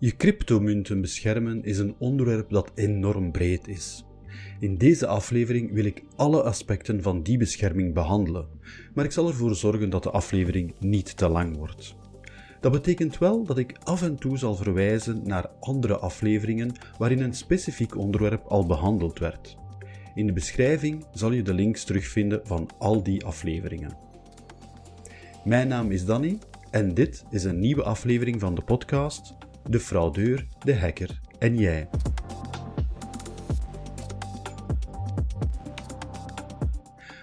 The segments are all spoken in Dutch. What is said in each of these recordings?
Je cryptomunten beschermen is een onderwerp dat enorm breed is. In deze aflevering wil ik alle aspecten van die bescherming behandelen, maar ik zal ervoor zorgen dat de aflevering niet te lang wordt. Dat betekent wel dat ik af en toe zal verwijzen naar andere afleveringen waarin een specifiek onderwerp al behandeld werd. In de beschrijving zal je de links terugvinden van al die afleveringen. Mijn naam is Danny en dit is een nieuwe aflevering van de podcast De fraudeur, de hacker en jij.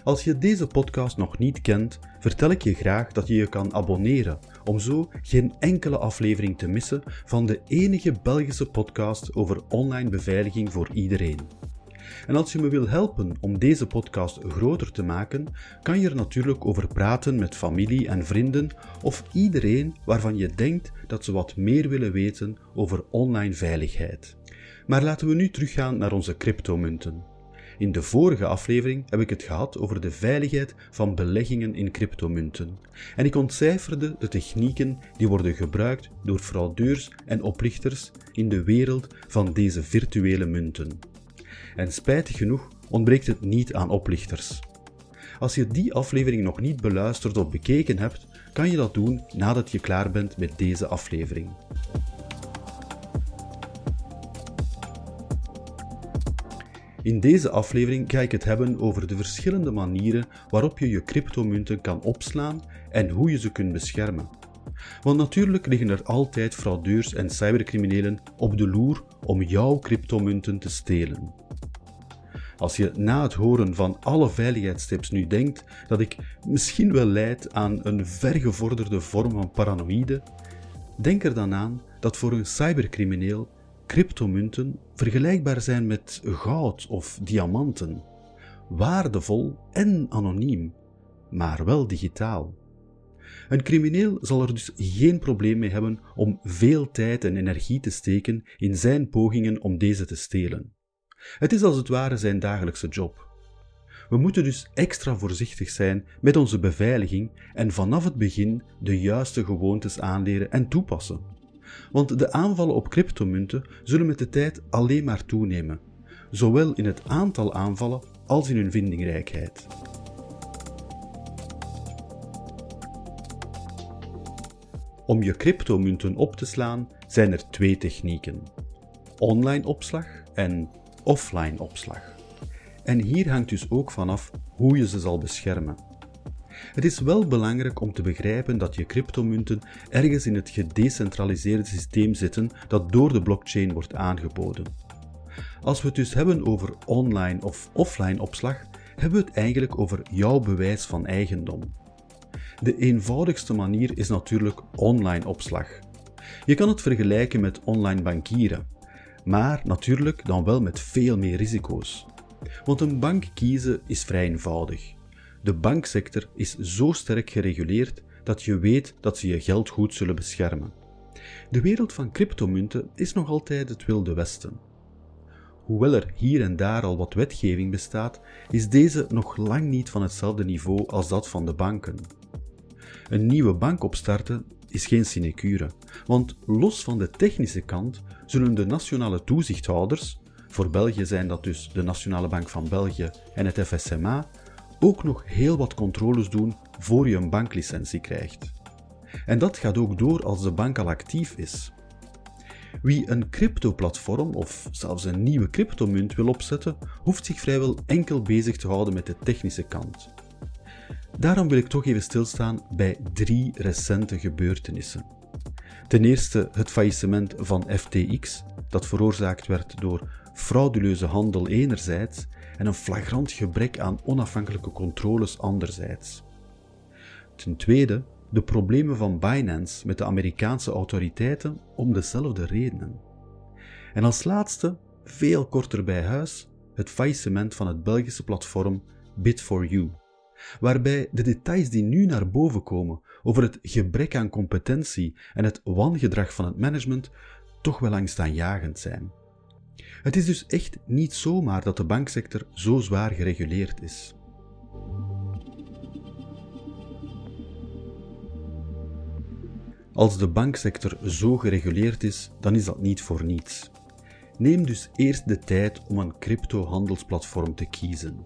Als je deze podcast nog niet kent, vertel ik je graag dat je je kan abonneren om zo geen enkele aflevering te missen van de enige Belgische podcast over online beveiliging voor iedereen. En als je me wil helpen om deze podcast groter te maken, kan je er natuurlijk over praten met familie en vrienden of iedereen waarvan je denkt dat ze wat meer willen weten over online veiligheid. Maar laten we nu teruggaan naar onze cryptomunten. In de vorige aflevering heb ik het gehad over de veiligheid van beleggingen in cryptomunten. En ik ontcijferde de technieken die worden gebruikt door fraudeurs en oplichters in de wereld van deze virtuele munten. En spijtig genoeg ontbreekt het niet aan oplichters. Als je die aflevering nog niet beluisterd of bekeken hebt, kan je dat doen nadat je klaar bent met deze aflevering. In deze aflevering ga ik het hebben over de verschillende manieren waarop je je cryptomunten kan opslaan en hoe je ze kunt beschermen. Want natuurlijk liggen er altijd fraudeurs en cybercriminelen op de loer om jouw cryptomunten te stelen. Als je na het horen van alle veiligheidstips nu denkt dat ik misschien wel leid aan een vergevorderde vorm van paranoïde, denk er dan aan dat voor een cybercrimineel cryptomunten vergelijkbaar zijn met goud of diamanten. Waardevol en anoniem, maar wel digitaal. Een crimineel zal er dus geen probleem mee hebben om veel tijd en energie te steken in zijn pogingen om deze te stelen. Het is als het ware zijn dagelijkse job. We moeten dus extra voorzichtig zijn met onze beveiliging en vanaf het begin de juiste gewoontes aanleren en toepassen. Want de aanvallen op cryptomunten zullen met de tijd alleen maar toenemen, zowel in het aantal aanvallen als in hun vindingrijkheid. Om je cryptomunten op te slaan zijn er twee technieken: online opslag en offline opslag. En hier hangt dus ook vanaf hoe je ze zal beschermen. Het is wel belangrijk om te begrijpen dat je cryptomunten ergens in het gedecentraliseerde systeem zitten dat door de blockchain wordt aangeboden. Als we het dus hebben over online of offline opslag, hebben we het eigenlijk over jouw bewijs van eigendom. De eenvoudigste manier is natuurlijk online opslag. Je kan het vergelijken met online bankieren, maar natuurlijk dan wel met veel meer risico's. Want een bank kiezen is vrij eenvoudig. De banksector is zo sterk gereguleerd dat je weet dat ze je geld goed zullen beschermen. De wereld van cryptomunten is nog altijd het wilde westen. Hoewel er hier en daar al wat wetgeving bestaat, is deze nog lang niet van hetzelfde niveau als dat van de banken. Een nieuwe bank opstarten is geen sinecure, want los van de technische kant zullen de nationale toezichthouders, voor België zijn dat dus de Nationale Bank van België en het FSMA, ook nog heel wat controles doen voor je een banklicentie krijgt. En dat gaat ook door als de bank al actief is. Wie een crypto-platform of zelfs een nieuwe cryptomunt wil opzetten, hoeft zich vrijwel enkel bezig te houden met de technische kant. Daarom wil ik toch even stilstaan bij drie recente gebeurtenissen. Ten eerste het faillissement van FTX, dat veroorzaakt werd door frauduleuze handel enerzijds en een flagrant gebrek aan onafhankelijke controles anderzijds. Ten tweede de problemen van Binance met de Amerikaanse autoriteiten om dezelfde redenen. En als laatste, veel korter bij huis, het faillissement van het Belgische platform Bit4You, waarbij de details die nu naar boven komen over het gebrek aan competentie en het wangedrag van het management toch wel angstaanjagend zijn. Het is dus echt niet zomaar dat de banksector zo zwaar gereguleerd is. Als de banksector zo gereguleerd is, dan is dat niet voor niets. Neem dus eerst de tijd om een crypto-handelsplatform te kiezen.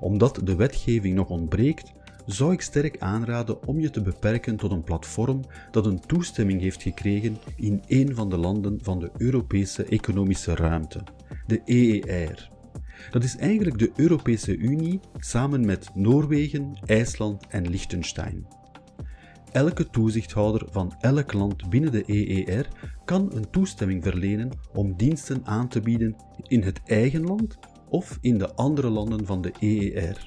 Omdat de wetgeving nog ontbreekt, zou ik sterk aanraden om je te beperken tot een platform dat een toestemming heeft gekregen in een van de landen van de Europese Economische Ruimte, de EER. Dat is eigenlijk de Europese Unie samen met Noorwegen, IJsland en Liechtenstein. Elke toezichthouder van elk land binnen de EER kan een toestemming verlenen om diensten aan te bieden in het eigen land of in de andere landen van de EER.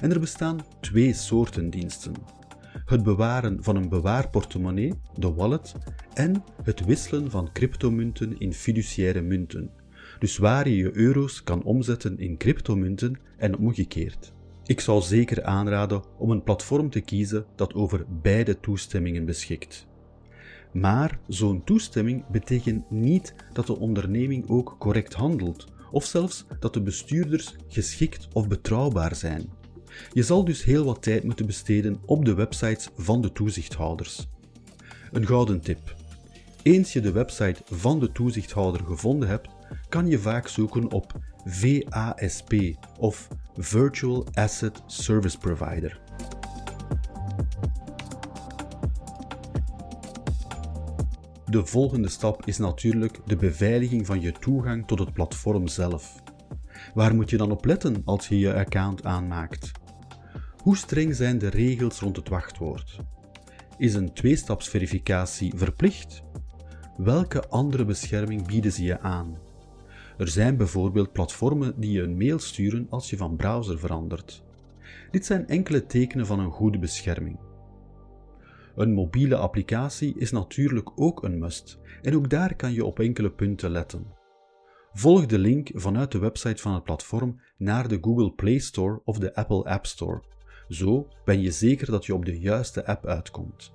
En er bestaan twee soorten diensten. Het bewaren van een bewaarportemonnee, de wallet, en het wisselen van cryptomunten in fiduciaire munten. Dus waar je je euro's kan omzetten in cryptomunten en omgekeerd. Ik zou zeker aanraden om een platform te kiezen dat over beide toestemmingen beschikt. Maar zo'n toestemming betekent niet dat de onderneming ook correct handelt, of zelfs dat de bestuurders geschikt of betrouwbaar zijn. Je zal dus heel wat tijd moeten besteden op de websites van de toezichthouders. Een gouden tip. Eens je de website van de toezichthouder gevonden hebt, kan je vaak zoeken op VASP of Virtual Asset Service Provider. De volgende stap is natuurlijk de beveiliging van je toegang tot het platform zelf. Waar moet je dan op letten als je je account aanmaakt? Hoe streng zijn de regels rond het wachtwoord? Is een tweestapsverificatie verplicht? Welke andere bescherming bieden ze je aan? Er zijn bijvoorbeeld platformen die je een mail sturen als je van browser verandert. Dit zijn enkele tekenen van een goede bescherming. Een mobiele applicatie is natuurlijk ook een must en ook daar kan je op enkele punten letten. Volg de link vanuit de website van het platform naar de Google Play Store of de Apple App Store. Zo ben je zeker dat je op de juiste app uitkomt.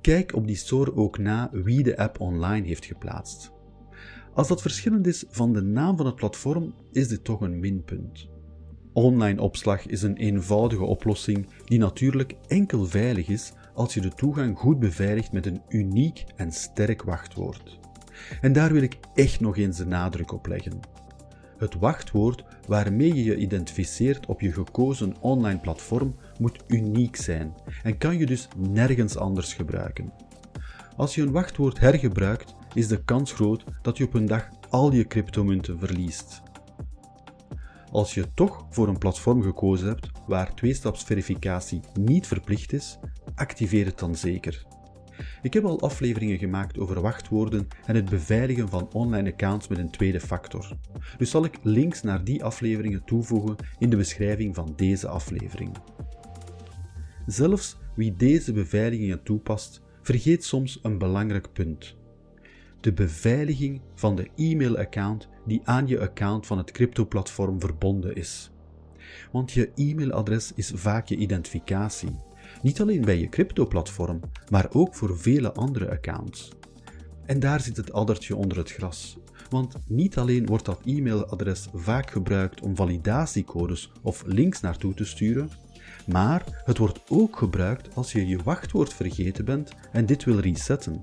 Kijk op die store ook na wie de app online heeft geplaatst. Als dat verschillend is van de naam van het platform, is dit toch een minpunt. Online opslag is een eenvoudige oplossing die natuurlijk enkel veilig is als je de toegang goed beveiligt met een uniek en sterk wachtwoord. En daar wil ik echt nog eens de nadruk op leggen. Het wachtwoord waarmee je je identificeert op je gekozen online platform moet uniek zijn en kan je dus nergens anders gebruiken. Als je een wachtwoord hergebruikt, is de kans groot dat je op een dag al je cryptomunten verliest. Als je toch voor een platform gekozen hebt waar tweestapsverificatie niet verplicht is, activeer het dan zeker. Ik heb al afleveringen gemaakt over wachtwoorden en het beveiligen van online accounts met een tweede factor. Dus zal ik links naar die afleveringen toevoegen in de beschrijving van deze aflevering. Zelfs wie deze beveiligingen toepast, vergeet soms een belangrijk punt. De beveiliging van de e-mailaccount die aan je account van het crypto-platform verbonden is. Want je e-mailadres is vaak je identificatie. Niet alleen bij je crypto-platform, maar ook voor vele andere accounts. En daar zit het addertje onder het gras. Want niet alleen wordt dat e-mailadres vaak gebruikt om validatiecodes of links naartoe te sturen, maar het wordt ook gebruikt als je je wachtwoord vergeten bent en dit wil resetten.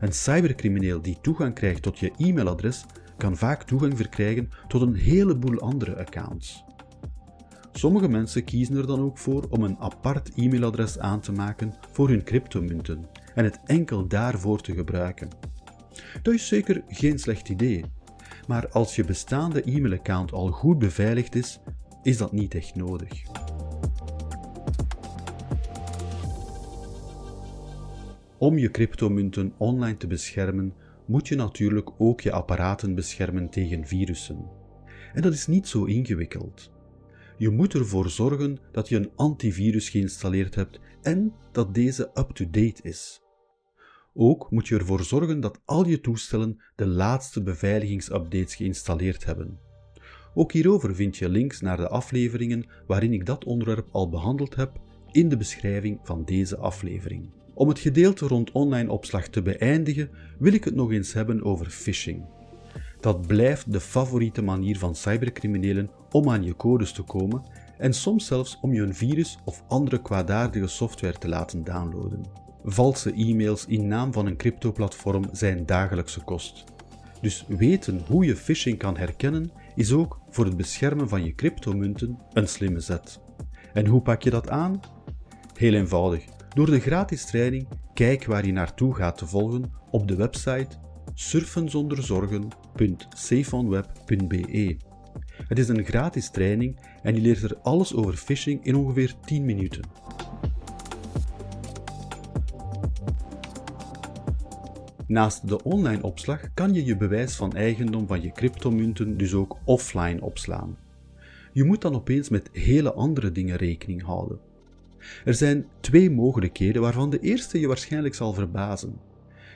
Een cybercrimineel die toegang krijgt tot je e-mailadres kan vaak toegang verkrijgen tot een heleboel andere accounts. Sommige mensen kiezen er dan ook voor om een apart e-mailadres aan te maken voor hun cryptomunten en het enkel daarvoor te gebruiken. Dat is zeker geen slecht idee, maar als je bestaande e-mailaccount al goed beveiligd is, is dat niet echt nodig. Om je cryptomunten online te beschermen, moet je natuurlijk ook je apparaten beschermen tegen virussen. En dat is niet zo ingewikkeld. Je moet ervoor zorgen dat je een antivirus geïnstalleerd hebt en dat deze up-to-date is. Ook moet je ervoor zorgen dat al je toestellen de laatste beveiligingsupdates geïnstalleerd hebben. Ook hierover vind je links naar de afleveringen waarin ik dat onderwerp al behandeld heb in de beschrijving van deze aflevering. Om het gedeelte rond online opslag te beëindigen, wil ik het nog eens hebben over phishing. Dat blijft de favoriete manier van cybercriminelen om aan je codes te komen en soms zelfs om je een virus of andere kwaadaardige software te laten downloaden. valse e-mails in naam van een crypto-platform zijn dagelijkse kost. Dus weten hoe je phishing kan herkennen is ook voor het beschermen van je cryptomunten een slimme zet. En hoe pak je dat aan? Heel eenvoudig. Door de gratis training Kijk waar je naartoe gaat te volgen op de website surfenzonderzorgen.safeonweb.be. Het is een gratis training en je leert er alles over phishing in ongeveer 10 minuten. Naast de online opslag kan je je bewijs van eigendom van je cryptomunten dus ook offline opslaan. Je moet dan opeens met hele andere dingen rekening houden. Er zijn twee mogelijkheden waarvan de eerste je waarschijnlijk zal verbazen.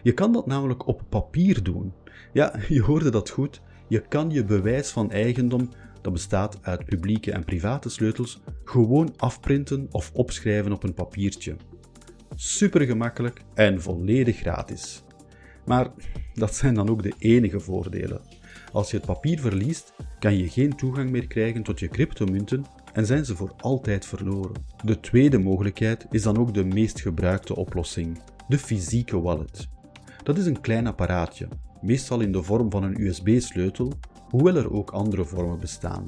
Je kan dat namelijk op papier doen. Ja, je hoorde dat goed. Je kan je bewijs van eigendom, dat bestaat uit publieke en private sleutels, gewoon afprinten of opschrijven op een papiertje. Super gemakkelijk en volledig gratis. Maar dat zijn dan ook de enige voordelen. Als je het papier verliest, kan je geen toegang meer krijgen tot je cryptomunten en zijn ze voor altijd verloren. De tweede mogelijkheid is dan ook de meest gebruikte oplossing, de fysieke wallet. Dat is een klein apparaatje, meestal in de vorm van een USB-sleutel, hoewel er ook andere vormen bestaan.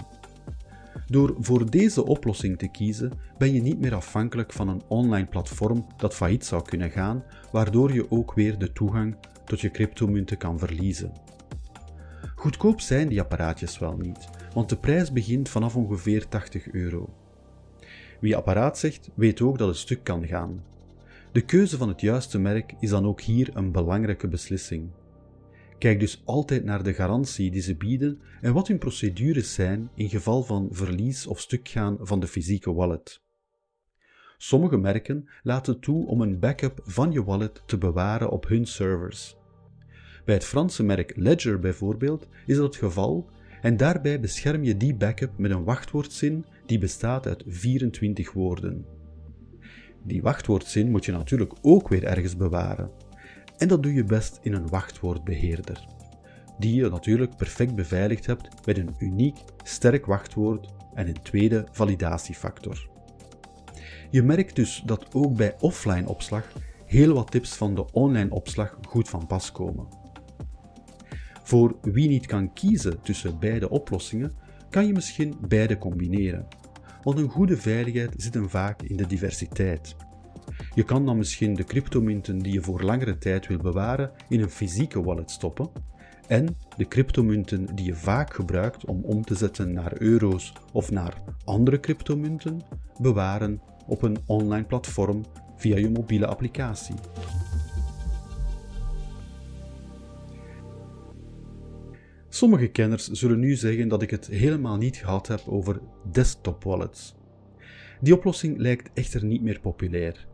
Door voor deze oplossing te kiezen ben je niet meer afhankelijk van een online platform dat failliet zou kunnen gaan, waardoor je ook weer de toegang tot je cryptomunten kan verliezen. Goedkoop zijn die apparaatjes wel niet, want de prijs begint vanaf ongeveer 80 euro. Wie apparaat zegt, weet ook dat het stuk kan gaan. De keuze van het juiste merk is dan ook hier een belangrijke beslissing. Kijk dus altijd naar de garantie die ze bieden en wat hun procedures zijn in geval van verlies of stukgaan van de fysieke wallet. Sommige merken laten toe om een backup van je wallet te bewaren op hun servers. Bij het Franse merk Ledger bijvoorbeeld is dat het geval en daarbij bescherm je die backup met een wachtwoordzin die bestaat uit 24 woorden. Die wachtwoordzin moet je natuurlijk ook weer ergens bewaren. En dat doe je best in een wachtwoordbeheerder, die je natuurlijk perfect beveiligd hebt met een uniek, sterk wachtwoord en een tweede validatiefactor. Je merkt dus dat ook bij offline opslag heel wat tips van de online opslag goed van pas komen. Voor wie niet kan kiezen tussen beide oplossingen, kan je misschien beide combineren. Want een goede veiligheid zit hem vaak in de diversiteit. Je kan dan misschien de cryptomunten die je voor langere tijd wil bewaren in een fysieke wallet stoppen en de cryptomunten die je vaak gebruikt om om te zetten naar euro's of naar andere cryptomunten bewaren op een online platform via je mobiele applicatie. Sommige kenners zullen nu zeggen dat ik het helemaal niet gehad heb over desktop wallets. Die oplossing lijkt echter niet meer populair.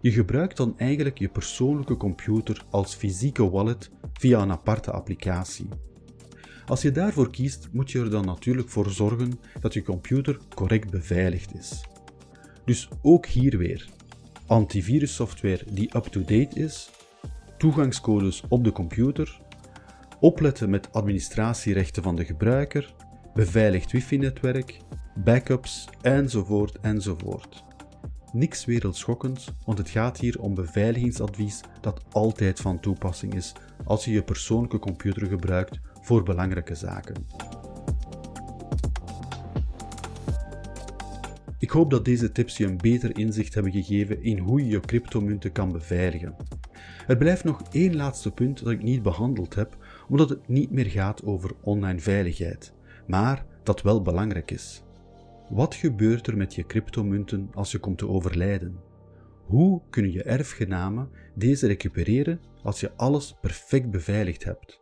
Je gebruikt dan eigenlijk je persoonlijke computer als fysieke wallet via een aparte applicatie. Als je daarvoor kiest, moet je er dan natuurlijk voor zorgen dat je computer correct beveiligd is. Dus ook hier weer antivirussoftware die up-to-date is, toegangscodes op de computer opletten met administratierechten van de gebruiker, beveiligd wifi-netwerk, backups enzovoort enzovoort. Niks wereldschokkends, want het gaat hier om beveiligingsadvies dat altijd van toepassing is als je je persoonlijke computer gebruikt voor belangrijke zaken. Ik hoop dat deze tips je een beter inzicht hebben gegeven in hoe je je cryptomunten kan beveiligen. Er blijft nog één laatste punt dat ik niet behandeld heb, omdat het niet meer gaat over online veiligheid, maar dat wel belangrijk is. Wat gebeurt er met je cryptomunten als je komt te overlijden? Hoe kunnen je erfgenamen deze recupereren als je alles perfect beveiligd hebt?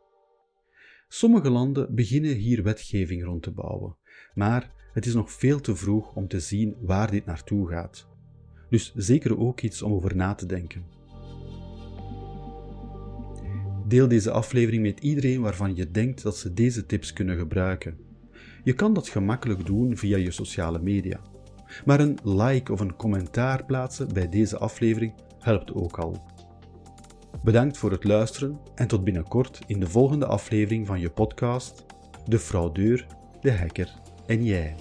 Sommige landen beginnen hier wetgeving rond te bouwen, maar het is nog veel te vroeg om te zien waar dit naartoe gaat. Dus zeker ook iets om over na te denken. Deel deze aflevering met iedereen waarvan je denkt dat ze deze tips kunnen gebruiken. Je kan dat gemakkelijk doen via je sociale media. Maar een like of een commentaar plaatsen bij deze aflevering helpt ook al. Bedankt voor het luisteren en tot binnenkort in de volgende aflevering van je podcast De fraudeur, de hacker en jij.